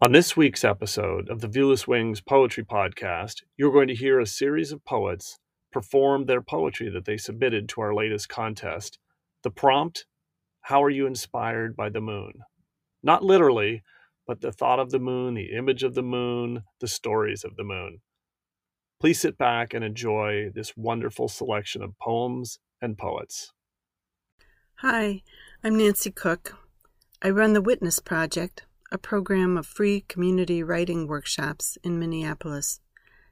On this week's episode of the Viewless Wings Poetry Podcast, you're going to hear a series of poets perform their poetry that they submitted to our latest contest. The prompt How are you inspired by the moon? Not literally, but the thought of the moon, the image of the moon, the stories of the moon. Please sit back and enjoy this wonderful selection of poems and poets. Hi, I'm Nancy Cook. I run the Witness Project, a program of free community writing workshops in Minneapolis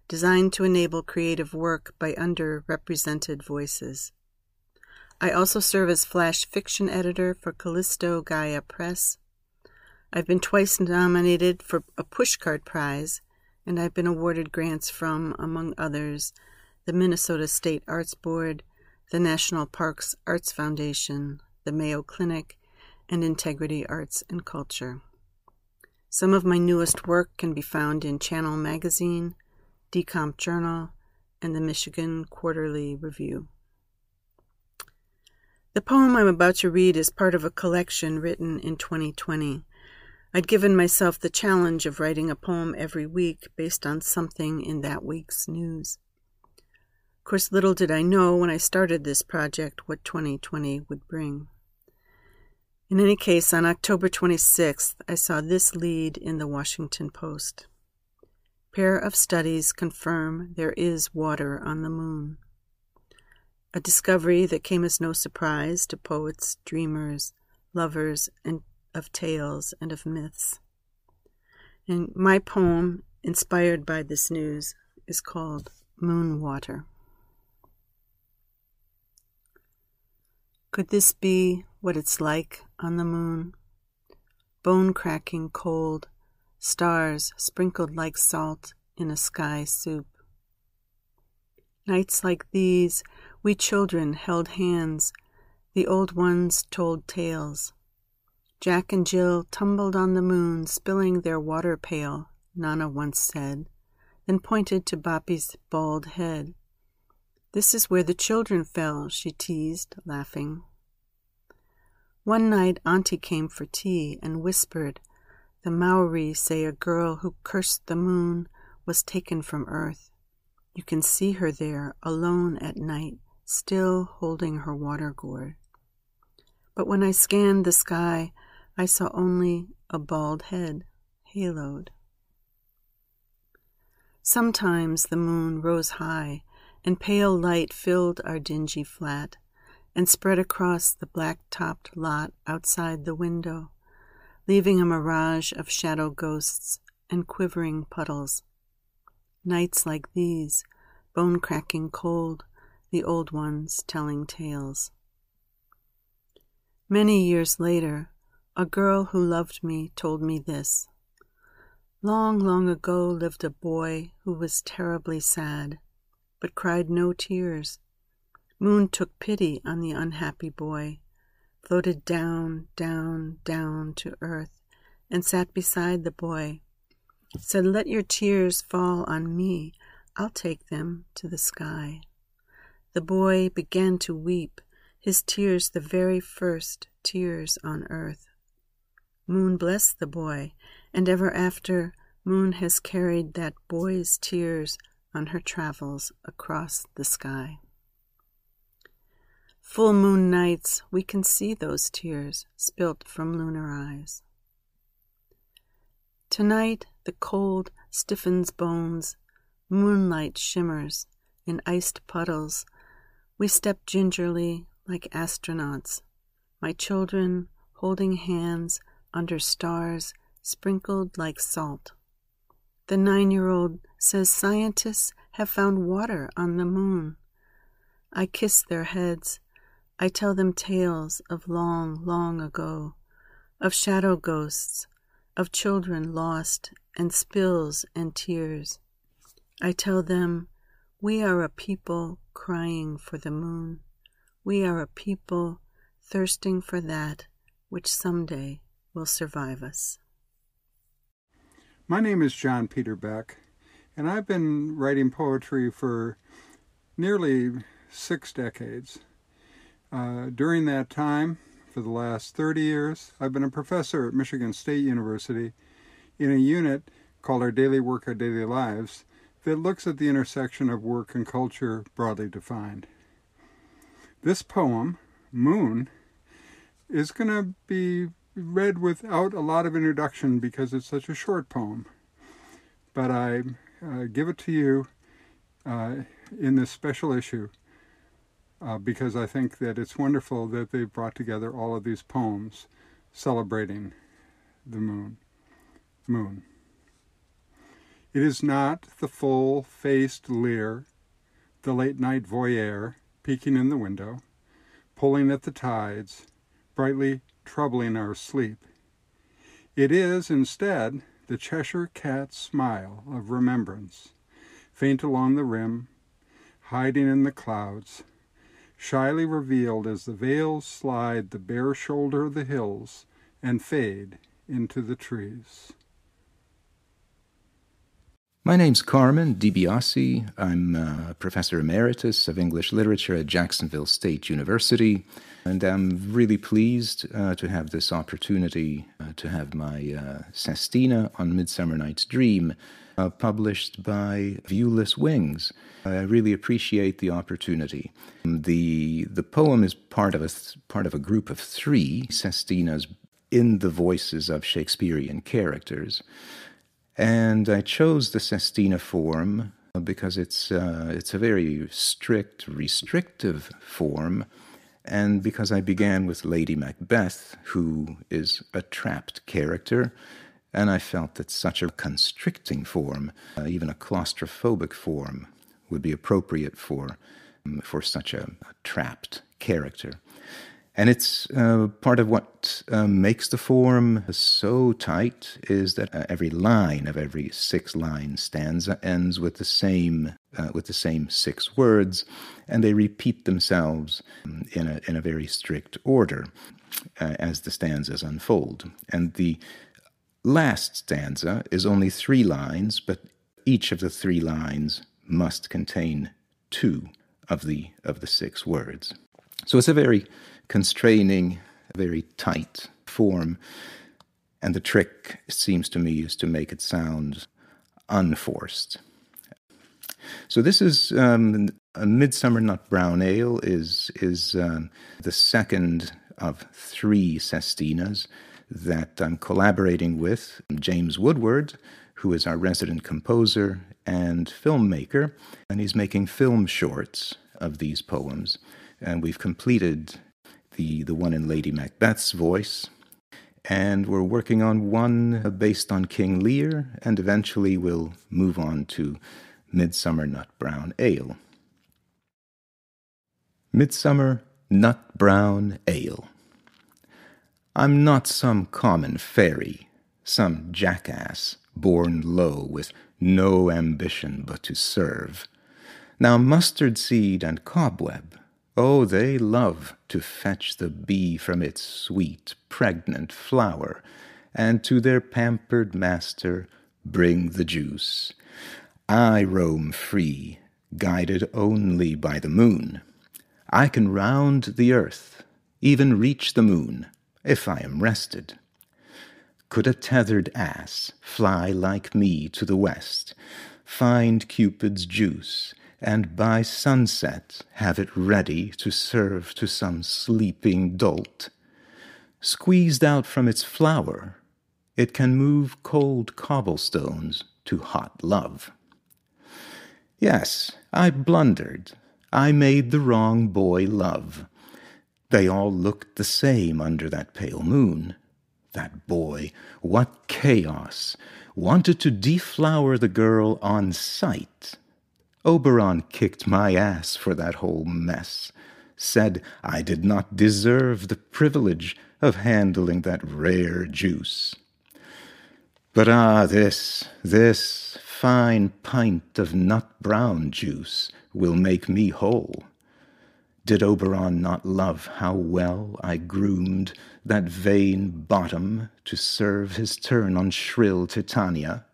designed to enable creative work by underrepresented voices. I also serve as flash fiction editor for Callisto Gaia Press. I've been twice nominated for a Pushcart Prize, and I've been awarded grants from, among others, the Minnesota State Arts Board, the National Parks Arts Foundation, the Mayo Clinic, and Integrity Arts and Culture. Some of my newest work can be found in Channel Magazine, Decomp Journal, and the Michigan Quarterly Review. The poem I'm about to read is part of a collection written in 2020. I'd given myself the challenge of writing a poem every week based on something in that week's news. Of course, little did I know when I started this project what 2020 would bring. In any case, on October 26th, I saw this lead in the Washington Post. Pair of studies confirm there is water on the moon. A discovery that came as no surprise to poets, dreamers, lovers and of tales and of myths. And my poem, inspired by this news, is called Moon Water. Could this be what it's like on the moon? Bone cracking cold, stars sprinkled like salt in a sky soup. Nights like these, we children held hands, the old ones told tales. Jack and Jill tumbled on the moon, spilling their water pail, Nana once said, then pointed to Boppy's bald head. This is where the children fell, she teased, laughing. One night Auntie came for tea and whispered, The Maori say a girl who cursed the moon was taken from earth. You can see her there, alone at night, still holding her water gourd. But when I scanned the sky, I saw only a bald head, haloed. Sometimes the moon rose high and pale light filled our dingy flat and spread across the black topped lot outside the window, leaving a mirage of shadow ghosts and quivering puddles. Nights like these, bone cracking cold, the old ones telling tales. Many years later, a girl who loved me told me this. Long, long ago lived a boy who was terribly sad but cried no tears. Moon took pity on the unhappy boy, floated down, down, down to earth, and sat beside the boy. Said, Let your tears fall on me, I'll take them to the sky. The boy began to weep, his tears the very first tears on earth. Moon blessed the boy, and ever after, Moon has carried that boy's tears on her travels across the sky. Full moon nights, we can see those tears spilt from lunar eyes. Tonight, the cold stiffens bones, moonlight shimmers in iced puddles. We step gingerly like astronauts, my children holding hands under stars sprinkled like salt. The nine year old says scientists have found water on the moon. I kiss their heads. I tell them tales of long, long ago, of shadow ghosts, of children lost and spills and tears. I tell them, we are a people crying for the moon. We are a people thirsting for that which someday will survive us. My name is John Peter Beck, and I've been writing poetry for nearly six decades. Uh, during that time, for the last 30 years, I've been a professor at Michigan State University in a unit called Our Daily Work, Our Daily Lives that looks at the intersection of work and culture broadly defined. This poem, Moon, is going to be read without a lot of introduction because it's such a short poem. But I uh, give it to you uh, in this special issue uh, because I think that it's wonderful that they've brought together all of these poems celebrating the moon. Moon. It is not the full faced leer, the late night voyeur peeking in the window, pulling at the tides, brightly troubling our sleep. It is, instead, the Cheshire cat's smile of remembrance, faint along the rim, hiding in the clouds, shyly revealed as the veils slide the bare shoulder of the hills and fade into the trees. My name's Carmine Di Biase. I'm a professor emeritus of English literature at Jacksonville State University, and I'm really pleased uh, to have this opportunity uh, to have my uh, Sestina on Midsummer Night's Dream uh, published by Viewless Wings. I really appreciate the opportunity. The the poem is part of a part of a group of three Sestinas in the voices of Shakespearean characters. And I chose the Sestina form because it's uh, it's a very strict, restrictive form, and because I began with Lady Macbeth, who is a trapped character, and I felt that such a constricting form, uh, even a claustrophobic form, would be appropriate for um, for such a, a trapped character. And it's uh, part of what uh, makes the form so tight is that uh, every line of every six line stanza ends with the same uh, with the same six words, and they repeat themselves um, in a in a very strict order uh, as the stanzas unfold. And the last stanza is only three lines, but each of the three lines must contain two of the of the six words. So it's a very constraining, very tight form. And the trick, seems to me, is to make it sound unforced. So this is um, a Midsummer Nut Brown Ale is is um, the second of three sestinas that I'm collaborating with James Woodward, who is our resident composer and filmmaker, and he's making film shorts of these poems. And we've completed the, the one in Lady Macbeth's voice. And we're working on one based on King Lear, and eventually we'll move on to Midsummer Nut Brown Ale. Midsummer Nut Brown Ale. I'm not some common fairy, some jackass born low with no ambition but to serve. Now mustard seed and cobweb Oh, they love to fetch the bee from its sweet, pregnant flower, and to their pampered master bring the juice. I roam free, guided only by the moon. I can round the earth, even reach the moon, if I am rested. Could a tethered ass fly like me to the west, find Cupid's juice, and by sunset have it ready to serve to some sleeping dolt. Squeezed out from its flower, it can move cold cobblestones to hot love. Yes, I blundered. I made the wrong boy love. They all looked the same under that pale moon. That boy, what chaos! Wanted to deflower the girl on sight Oberon kicked my ass for that whole mess, said I did not deserve the privilege of handling that rare juice. But ah, this, this fine pint of nut brown juice will make me whole. Did Oberon not love how well I groomed that vain bottom to serve his turn on shrill Titania?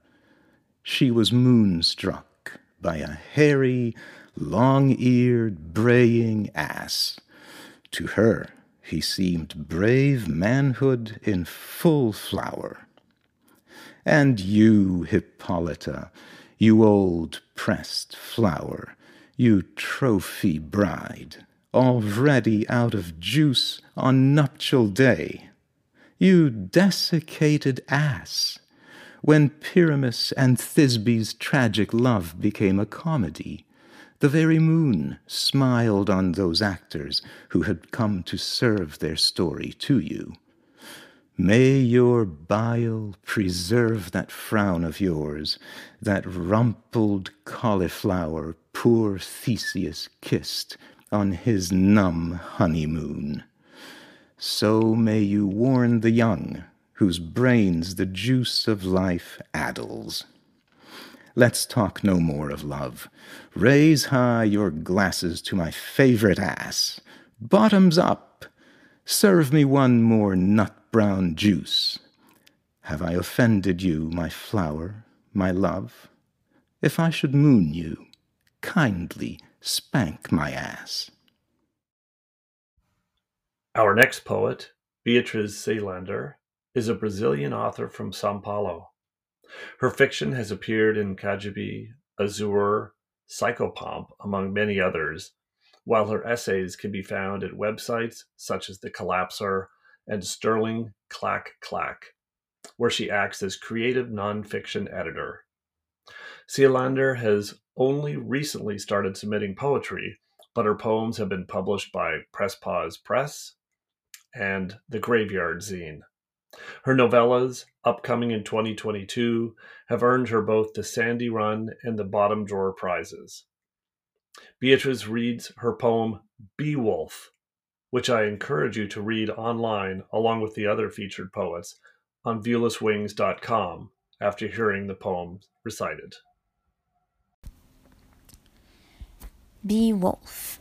She was moonstruck by a hairy, long eared, braying ass. To her, he seemed brave manhood in full flower. And you, Hippolyta, you old pressed flower, you trophy bride, already out of juice on nuptial day. You desiccated ass, when Pyramus and Thisbe's tragic love became a comedy, the very moon smiled on those actors who had come to serve their story to you. May your bile preserve that frown of yours, that rumpled cauliflower poor Theseus kissed on his numb honeymoon. So may you warn the young, whose brains the juice of life addles. Let's talk no more of love. Raise high your glasses to my favorite ass. Bottoms up. Serve me one more nut brown juice. Have I offended you, my flower, my love? If I should moon you, kindly spank my ass. Our next poet, Beatriz Seelaender, is a Brazilian author from Sao Paulo. Her fiction has appeared in Cagibi, Azure, Psychopomp, among many others, while her essays can be found at websites such as The Collapser and Sterling Clack Clack, where she acts as creative nonfiction editor. Seelaender has only recently started submitting poetry, but her poems have been published by Press Pause Press and The Graveyard Zine. Her novellas, upcoming in 2022, have earned her both the Sandy Run and the Bottom Drawer prizes. Beatrice reads her poem Be Wolf which I encourage you to read online along with the other featured poets on viewlesswings.com after hearing the poem recited. Be Wolf.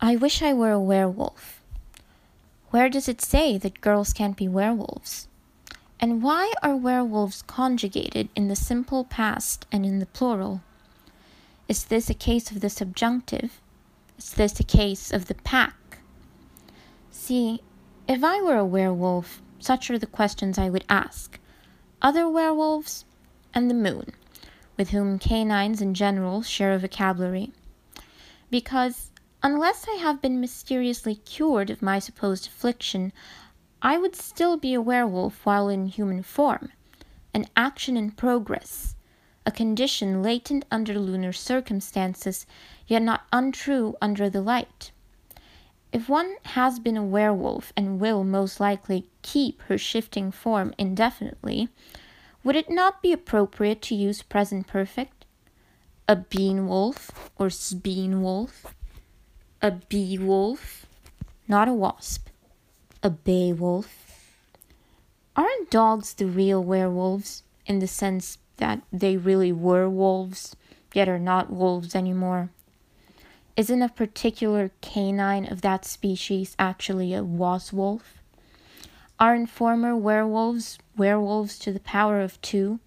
I wish I were a werewolf. Where does it say that girls can't be werewolves? And why are werewolves conjugated in the simple past and in the plural? Is this a case of the subjunctive is this a case of the pack? See, if I were a werewolf, such are the questions I would ask. Other werewolves, and the moon, with whom canines in general share a vocabulary. Because, unless I have been mysteriously cured of my supposed affliction, I would still be a werewolf while in human form, an action in progress, a condition latent under lunar circumstances yet not untrue under the light. If one has been a werewolf and will most likely keep her shifting form indefinitely, would it not be appropriate to use present perfect? A bean wolf or speen wolf? A bee wolf? Not a wasp. A bay wolf? Aren't dogs the real werewolves in the sense that they really were wolves, yet are not wolves anymore? Isn't a particular canine of that species actually a waswolf? Aren't former werewolves werewolves to the power of two,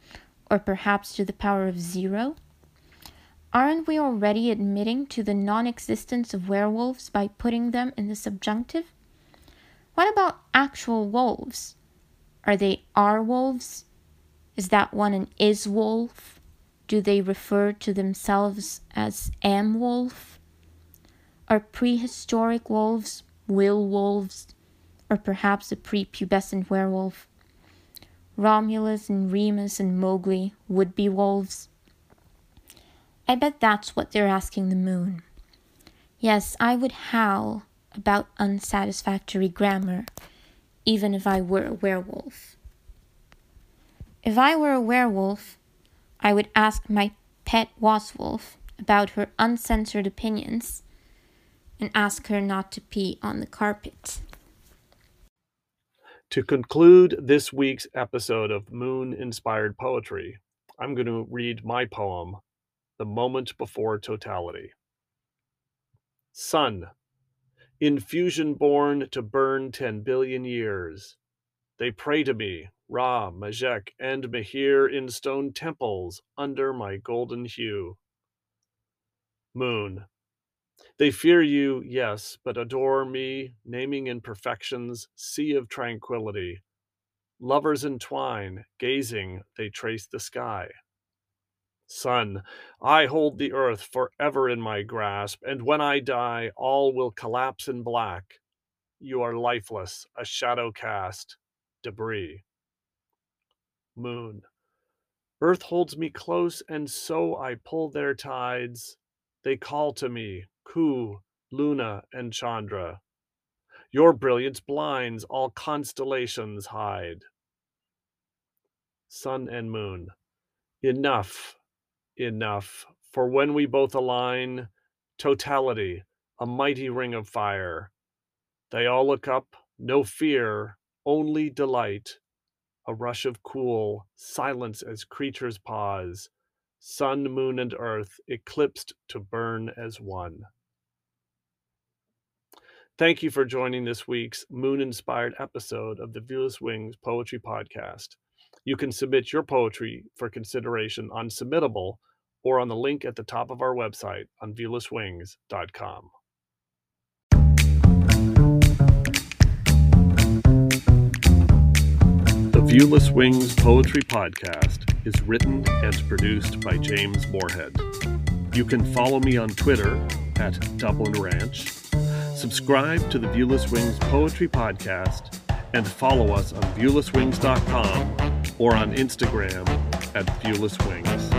or perhaps to the power of zero? Aren't we already admitting to the non existence of werewolves by putting them in the subjunctive? What about actual wolves? Are they are wolves? Is that one an is wolf? Do they refer to themselves as am wolf? Are prehistoric wolves will wolves, or perhaps a prepubescent werewolf? Romulus and Remus and Mowgli would be wolves? I bet that's what they're asking the moon. Yes, I would howl about unsatisfactory grammar, even if I were a werewolf. If I were a werewolf, I would ask my pet waswolf about her uncensored opinions and ask her not to pee on the carpet. To conclude this week's episode of Moon Inspired Poetry, I'm going to read my poem, The Moment Before Totality. Sun, infusion born to burn 10 billion years. They pray to me, Ra, Majek, and Mahir in stone temples under my golden hue. Moon, they fear you, yes, but adore me, naming imperfections, sea of tranquility. Lovers entwine, gazing, they trace the sky. Sun, I hold the earth forever in my grasp, and when I die, all will collapse in black. You are lifeless, a shadow cast, debris. Moon, Earth holds me close, and so I pull their tides. They call to me, Ku, Luna, and Chandra. Your brilliance blinds, all constellations hide. Sun and moon, enough, enough, for when we both align, totality, a mighty ring of fire. They all look up, no fear, only delight. A rush of cool, silence as creatures pause, sun, moon, and earth eclipsed to burn as one. Thank you for joining this week's moon inspired episode of the Viewless Wings Poetry Podcast. You can submit your poetry for consideration on Submittable or on the link at the top of our website on viewlesswings.com. The Viewless Wings Poetry Podcast is written and produced by James Morehead. You can follow me on Twitter at Dublin Ranch Subscribe to the Viewless Wings Poetry Podcast and follow us on viewlesswings.com or on Instagram at Viewless Wings.